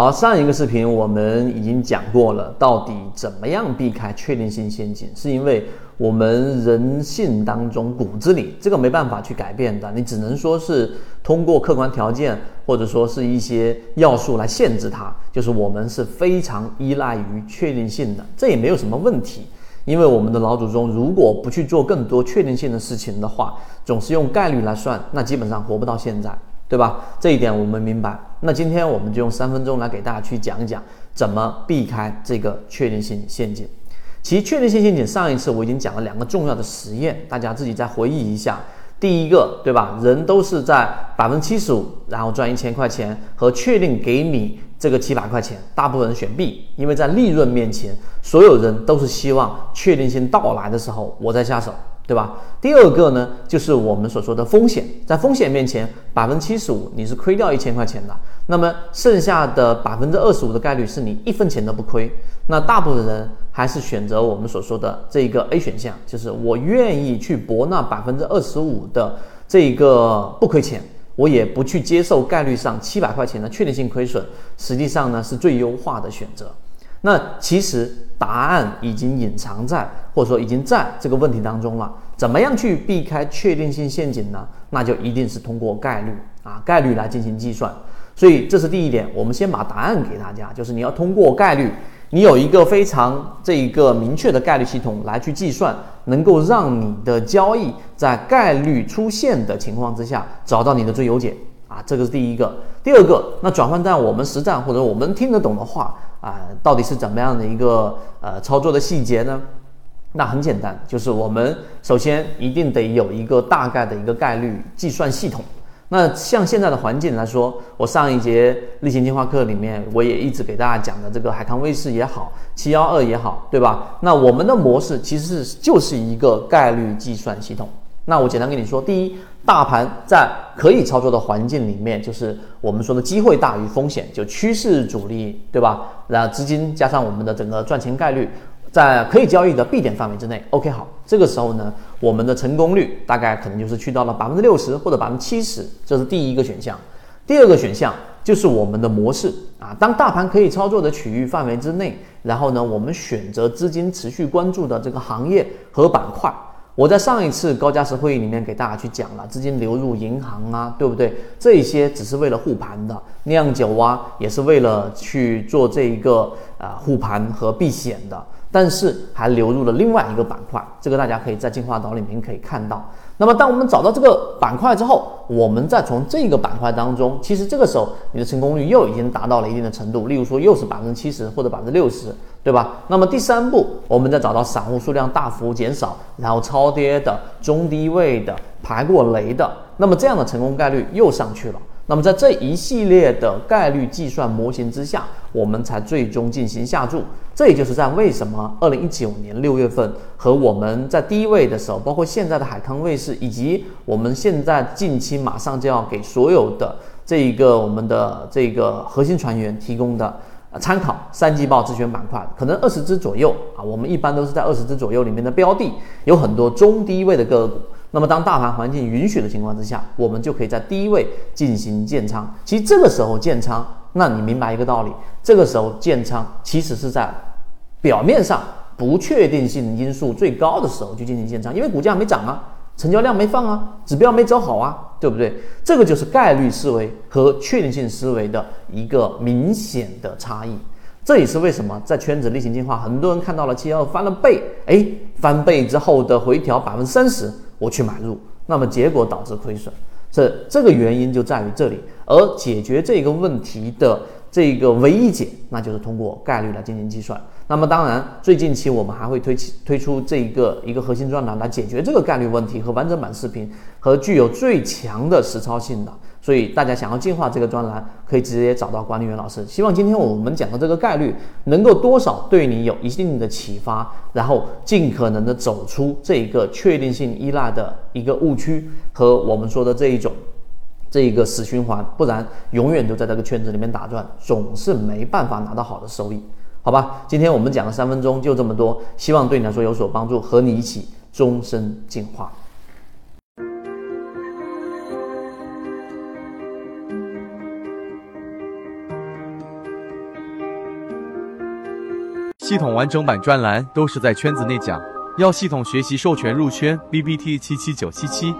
好，上一个视频我们已经讲过了，到底怎么样避开确定性陷阱？是因为我们人性当中骨子里这个没办法去改变的，你只能说是通过客观条件或者说是一些要素来限制它，就是我们是非常依赖于确定性的，这也没有什么问题。因为我们的老祖宗如果不去做更多确定性的事情的话，总是用概率来算，那基本上活不到现在。对吧？这一点我们明白。那今天我们就用三分钟来给大家去讲一讲怎么避开这个确定性陷阱。其实确定性陷阱上一次我已经讲了两个重要的实验，大家自己再回忆一下。第一个，对吧？人都是在百分之七十五，然后赚一千块钱和确定给你这个七百块钱，大部分人选 B，因为在利润面前，所有人都是希望确定性到来的时候我再下手。对吧？第二个呢，就是我们所说的风险，在风险面前，百分之七十五你是亏掉一千块钱的，那么剩下的百分之二十五的概率是你一分钱都不亏。那大部分人还是选择我们所说的这一个 A 选项，就是我愿意去搏那百分之二十五的这一个不亏钱，我也不去接受概率上七百块钱的确定性亏损，实际上呢是最优化的选择。那其实答案已经隐藏在，或者说已经在这个问题当中了。怎么样去避开确定性陷阱呢？那就一定是通过概率啊，概率来进行计算。所以这是第一点，我们先把答案给大家，就是你要通过概率，你有一个非常这一个明确的概率系统来去计算，能够让你的交易在概率出现的情况之下找到你的最优解啊，这个是第一个。第二个，那转换在我们实战或者我们听得懂的话。啊，到底是怎么样的一个呃操作的细节呢？那很简单，就是我们首先一定得有一个大概的一个概率计算系统。那像现在的环境来说，我上一节例行进化课里面，我也一直给大家讲的这个海康威视也好，七幺二也好，对吧？那我们的模式其实是就是一个概率计算系统。那我简单跟你说，第一，大盘在可以操作的环境里面，就是我们说的机会大于风险，就趋势主力，对吧？然后资金加上我们的整个赚钱概率，在可以交易的 B 点范围之内，OK 好，这个时候呢，我们的成功率大概可能就是去到了百分之六十或者百分之七十，这是第一个选项。第二个选项就是我们的模式啊，当大盘可以操作的区域范围之内，然后呢，我们选择资金持续关注的这个行业和板块。我在上一次高价值会议里面给大家去讲了，资金流入银行啊，对不对？这些只是为了护盘的，酿酒啊也是为了去做这一个啊护盘和避险的，但是还流入了另外一个板块，这个大家可以在进化岛里面可以看到。那么，当我们找到这个板块之后，我们再从这个板块当中，其实这个时候你的成功率又已经达到了一定的程度，例如说又是百分之七十或者百分之六十，对吧？那么第三步，我们再找到散户数量大幅减少，然后超跌的、中低位的、排过雷的，那么这样的成功概率又上去了。那么在这一系列的概率计算模型之下，我们才最终进行下注。这也就是在为什么二零一九年六月份和我们在低位的时候，包括现在的海康卫视，以及我们现在近期马上就要给所有的这一个我们的这个核心船员提供的参考三季报自选板块，可能二十只左右啊。我们一般都是在二十只左右里面的标的，有很多中低位的个股。那么，当大盘环境允许的情况之下，我们就可以在低位进行建仓。其实这个时候建仓，那你明白一个道理：这个时候建仓其实是在表面上不确定性因素最高的时候去进行建仓，因为股价没涨啊，成交量没放啊，指标没走好啊，对不对？这个就是概率思维和确定性思维的一个明显的差异。这也是为什么在圈子例行进化，很多人看到了七幺翻了倍，哎，翻倍之后的回调百分之三十。我去买入，那么结果导致亏损，这这个原因就在于这里。而解决这个问题的这个唯一解，那就是通过概率来进行计算。那么当然，最近期我们还会推起推出这一个一个核心专栏来解决这个概率问题和完整版视频和具有最强的实操性的。所以大家想要进化这个专栏，可以直接找到管理员老师。希望今天我们讲的这个概率能够多少对你有一定的启发，然后尽可能的走出这一个确定性依赖的一个误区和我们说的这一种这一个死循环，不然永远都在这个圈子里面打转，总是没办法拿到好的收益。好吧今天我们讲了三分钟就这么多希望对你来说有所帮助和你一起终身进化。系统完整版专栏都是在圈子内讲要系统学习授权入圈 bbt 七七九七七。